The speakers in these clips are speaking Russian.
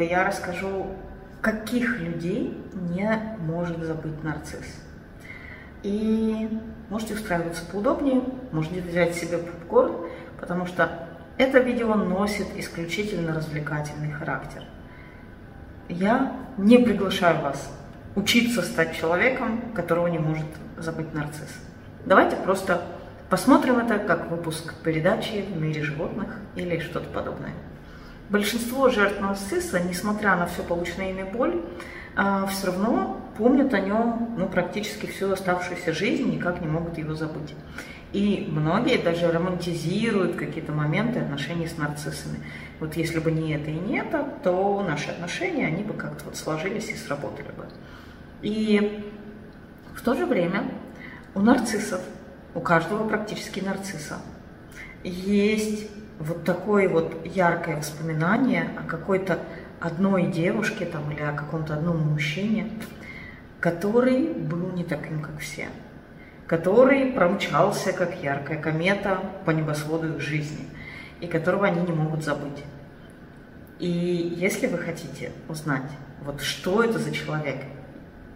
Я расскажу, каких людей не может забыть нарцисс. И можете устраиваться поудобнее, можете взять себе попкорн, потому что это видео носит исключительно развлекательный характер. Я не приглашаю вас учиться стать человеком, которого не может забыть нарцисс. Давайте просто посмотрим это как выпуск передачи «В мире животных» или что-то подобное. Большинство жертв нарцисса, несмотря на всю полученную ими боль, а, все равно помнят о нем ну, практически всю оставшуюся жизнь, никак не могут его забыть. И многие даже романтизируют какие-то моменты отношений с нарциссами. Вот если бы не это и не это, то наши отношения, они бы как-то вот сложились и сработали бы. И в то же время у нарциссов, у каждого практически нарцисса, есть вот такое вот яркое воспоминание о какой-то одной девушке там, или о каком-то одном мужчине, который был не таким, как все, который промчался, как яркая комета по небосводу их жизни, и которого они не могут забыть. И если вы хотите узнать, вот что это за человек,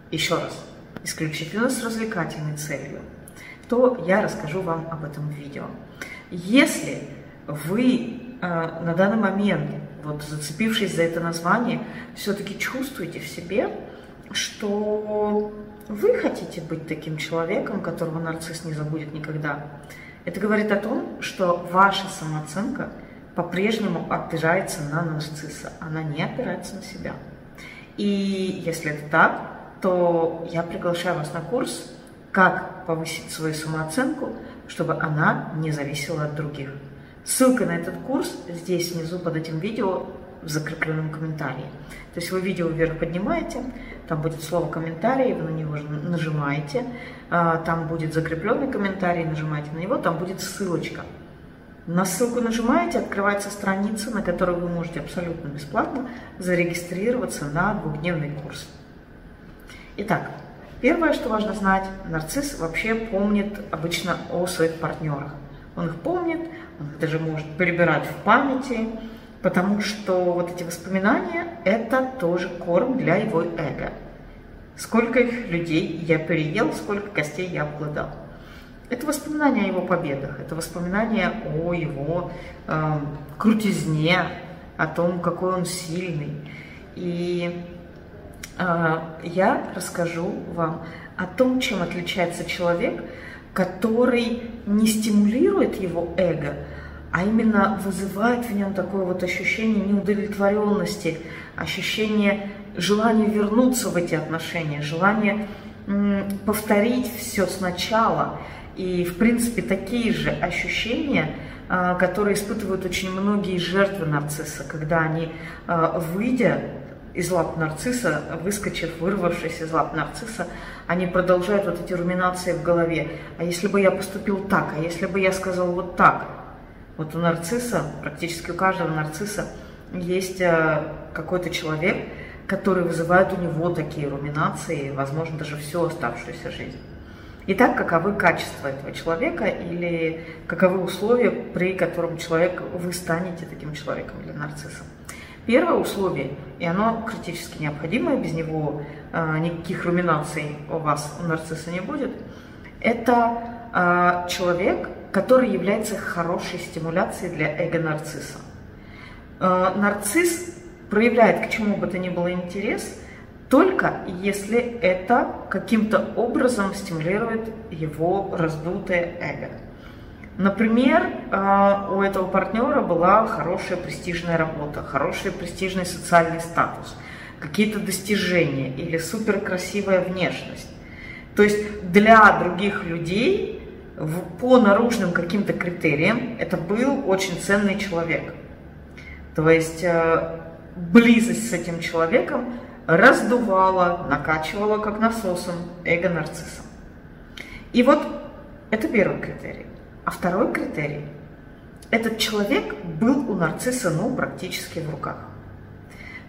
еще раз, исключительно с развлекательной целью, то я расскажу вам об этом видео. Если вы э, на данный момент, вот зацепившись за это название, все-таки чувствуете в себе, что вы хотите быть таким человеком, которого нарцисс не забудет никогда. Это говорит о том, что ваша самооценка по-прежнему опирается на нарцисса, она не опирается на себя. И если это так, то я приглашаю вас на курс «Как повысить свою самооценку, чтобы она не зависела от других». Ссылка на этот курс здесь внизу под этим видео в закрепленном комментарии. То есть вы видео вверх поднимаете, там будет слово комментарий, вы на него нажимаете, а, там будет закрепленный комментарий, нажимаете на него, там будет ссылочка. На ссылку нажимаете, открывается страница, на которой вы можете абсолютно бесплатно зарегистрироваться на двухдневный курс. Итак, первое, что важно знать, нарцисс вообще помнит обычно о своих партнерах. Он их помнит, даже может перебирать в памяти, потому что вот эти воспоминания – это тоже корм для его эго. Сколько их людей я переел, сколько костей я обглодал. Это воспоминания о его победах, это воспоминания о его э, крутизне, о том, какой он сильный. И э, я расскажу вам о том, чем отличается человек – который не стимулирует его эго, а именно вызывает в нем такое вот ощущение неудовлетворенности, ощущение желания вернуться в эти отношения, желание повторить все сначала. И, в принципе, такие же ощущения, а, которые испытывают очень многие жертвы нарцисса, когда они, а, выйдя из лап нарцисса, выскочив, вырвавшись из лап нарцисса, они продолжают вот эти руминации в голове. А если бы я поступил так, а если бы я сказал вот так? Вот у нарцисса, практически у каждого нарцисса есть э, какой-то человек, который вызывает у него такие руминации, возможно, даже всю оставшуюся жизнь. Итак, каковы качества этого человека или каковы условия, при котором человек, вы станете таким человеком или нарциссом? Первое условие, и оно критически необходимое, без него э, никаких руминаций у вас, у нарцисса не будет, это э, человек, который является хорошей стимуляцией для эго-нарцисса. Э, нарцисс проявляет к чему бы то ни было интерес, только если это каким-то образом стимулирует его раздутое эго. Например, а, у этого партнера была хорошая престижная работа, хороший престижный социальный статус, какие-то достижения или суперкрасивая внешность. То есть для других людей по наружным каким-то критериям это был очень ценный человек. То есть э, близость с этим человеком раздувала, накачивала как насосом эго нарцисса. И вот это первый критерий. А второй критерий – этот человек был у нарцисса, ну, практически в руках.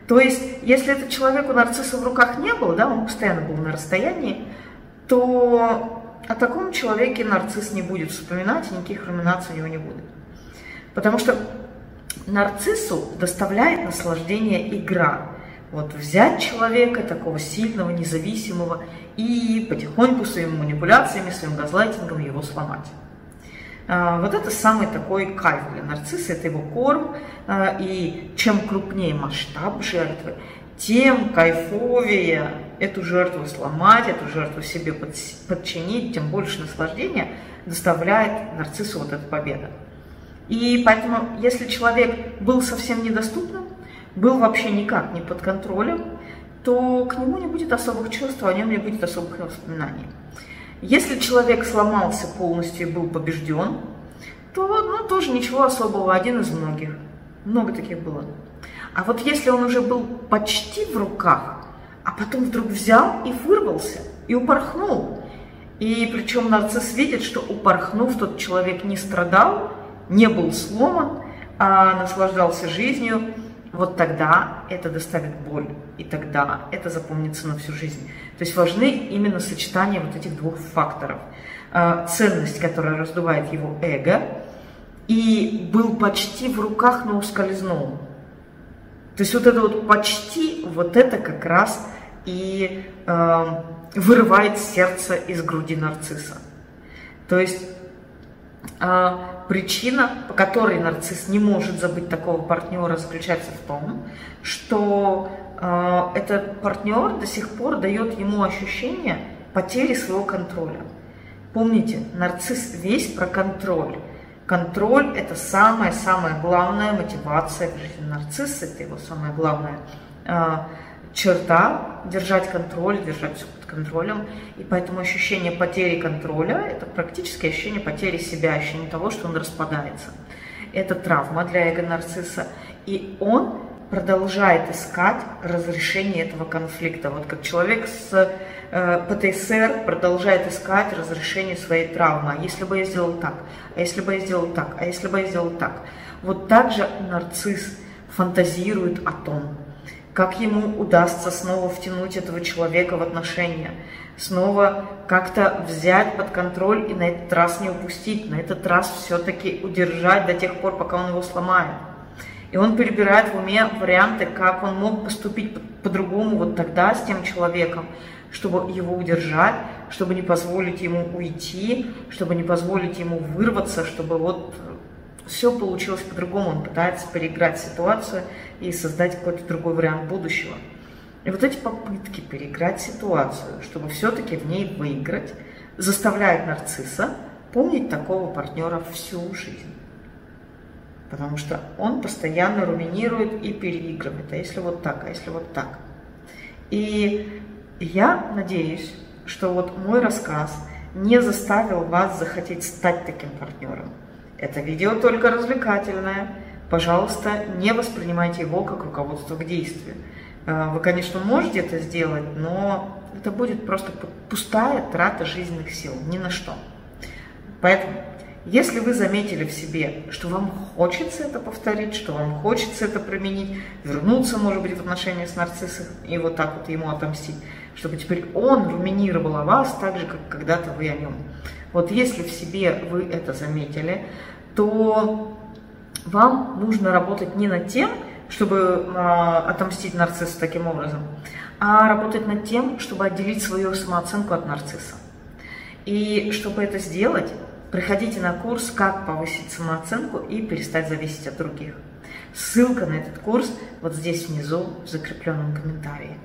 То есть, если этот человек у нарцисса в руках не был, да, он постоянно был на расстоянии, то о таком человеке нарцисс не будет вспоминать, никаких руминаций у него не будет. Потому что нарциссу доставляет наслаждение игра. Вот взять человека, такого сильного, независимого, и потихоньку своими манипуляциями, своим газлайтингом его сломать. А, вот это самый такой кайф для нарцисса, это его корм. А, и чем крупнее масштаб жертвы, тем кайфовее эту жертву сломать, эту жертву себе подчинить, тем больше наслаждения доставляет нарциссу вот эта победа. И поэтому, если человек был совсем недоступным, был вообще никак не под контролем, то к нему не будет особых чувств, о нем не будет особых воспоминаний. Если человек сломался полностью и был побежден, то ну, тоже ничего особого, один из многих. Много таких было. А вот если он уже был почти в руках, а потом вдруг взял и вырвался, и упорхнул. И причем нарцисс видит, что упорхнув, тот человек не страдал, не был сломан, а наслаждался жизнью, вот тогда это доставит боль, и тогда это запомнится на всю жизнь. То есть важны именно сочетания вот этих двух факторов. А, ценность, которая раздувает его эго, и был почти в руках, но ускользнул. То есть вот это вот почти, вот это как раз и э, вырывает сердце из груди нарцисса. То есть э, причина, по которой нарцисс не может забыть такого партнера, заключается в том, что э, этот партнер до сих пор дает ему ощущение потери своего контроля. Помните, нарцисс весь про контроль. Контроль – это самая-самая главная мотивация в жизни нарцисса, это его самая главная э, черта – держать контроль, держать все под контролем. И поэтому ощущение потери контроля – это практически ощущение потери себя, ощущение того, что он распадается. Это травма для эго-нарцисса. И он продолжает искать разрешение этого конфликта. Вот как человек с э, ПТСР продолжает искать разрешение своей травмы. А если бы я сделал так? А если бы я сделал так? А если бы я сделал так? Вот так же нарцисс фантазирует о том, как ему удастся снова втянуть этого человека в отношения, снова как-то взять под контроль и на этот раз не упустить, на этот раз все-таки удержать до тех пор, пока он его сломает. И он перебирает в уме варианты, как он мог поступить по-другому вот тогда с тем человеком, чтобы его удержать, чтобы не позволить ему уйти, чтобы не позволить ему вырваться, чтобы вот все получилось по-другому. Он пытается переиграть ситуацию и создать какой-то другой вариант будущего. И вот эти попытки переиграть ситуацию, чтобы все-таки в ней выиграть, заставляют нарцисса помнить такого партнера всю жизнь потому что он постоянно руминирует и переигрывает, а если вот так, а если вот так. И я надеюсь, что вот мой рассказ не заставил вас захотеть стать таким партнером. Это видео только развлекательное. Пожалуйста, не воспринимайте его как руководство к действию. Э, вы, конечно, можете это сделать, но это будет просто пустая трата жизненных сил, ни на что. Поэтому если вы заметили в себе, что вам хочется это повторить, что вам хочется это применить, вернуться, может быть, в отношения с нарциссом и вот так вот ему отомстить, чтобы теперь он руминировал о вас так же, как когда-то вы о нем. Вот если в себе вы это заметили, то вам нужно работать не над тем, чтобы э, отомстить нарциссу таким образом, а работать над тем, чтобы отделить свою самооценку от нарцисса. И чтобы это сделать, Приходите на курс «Как повысить самооценку и перестать зависеть от других». Ссылка на этот курс вот здесь внизу в закрепленном комментарии.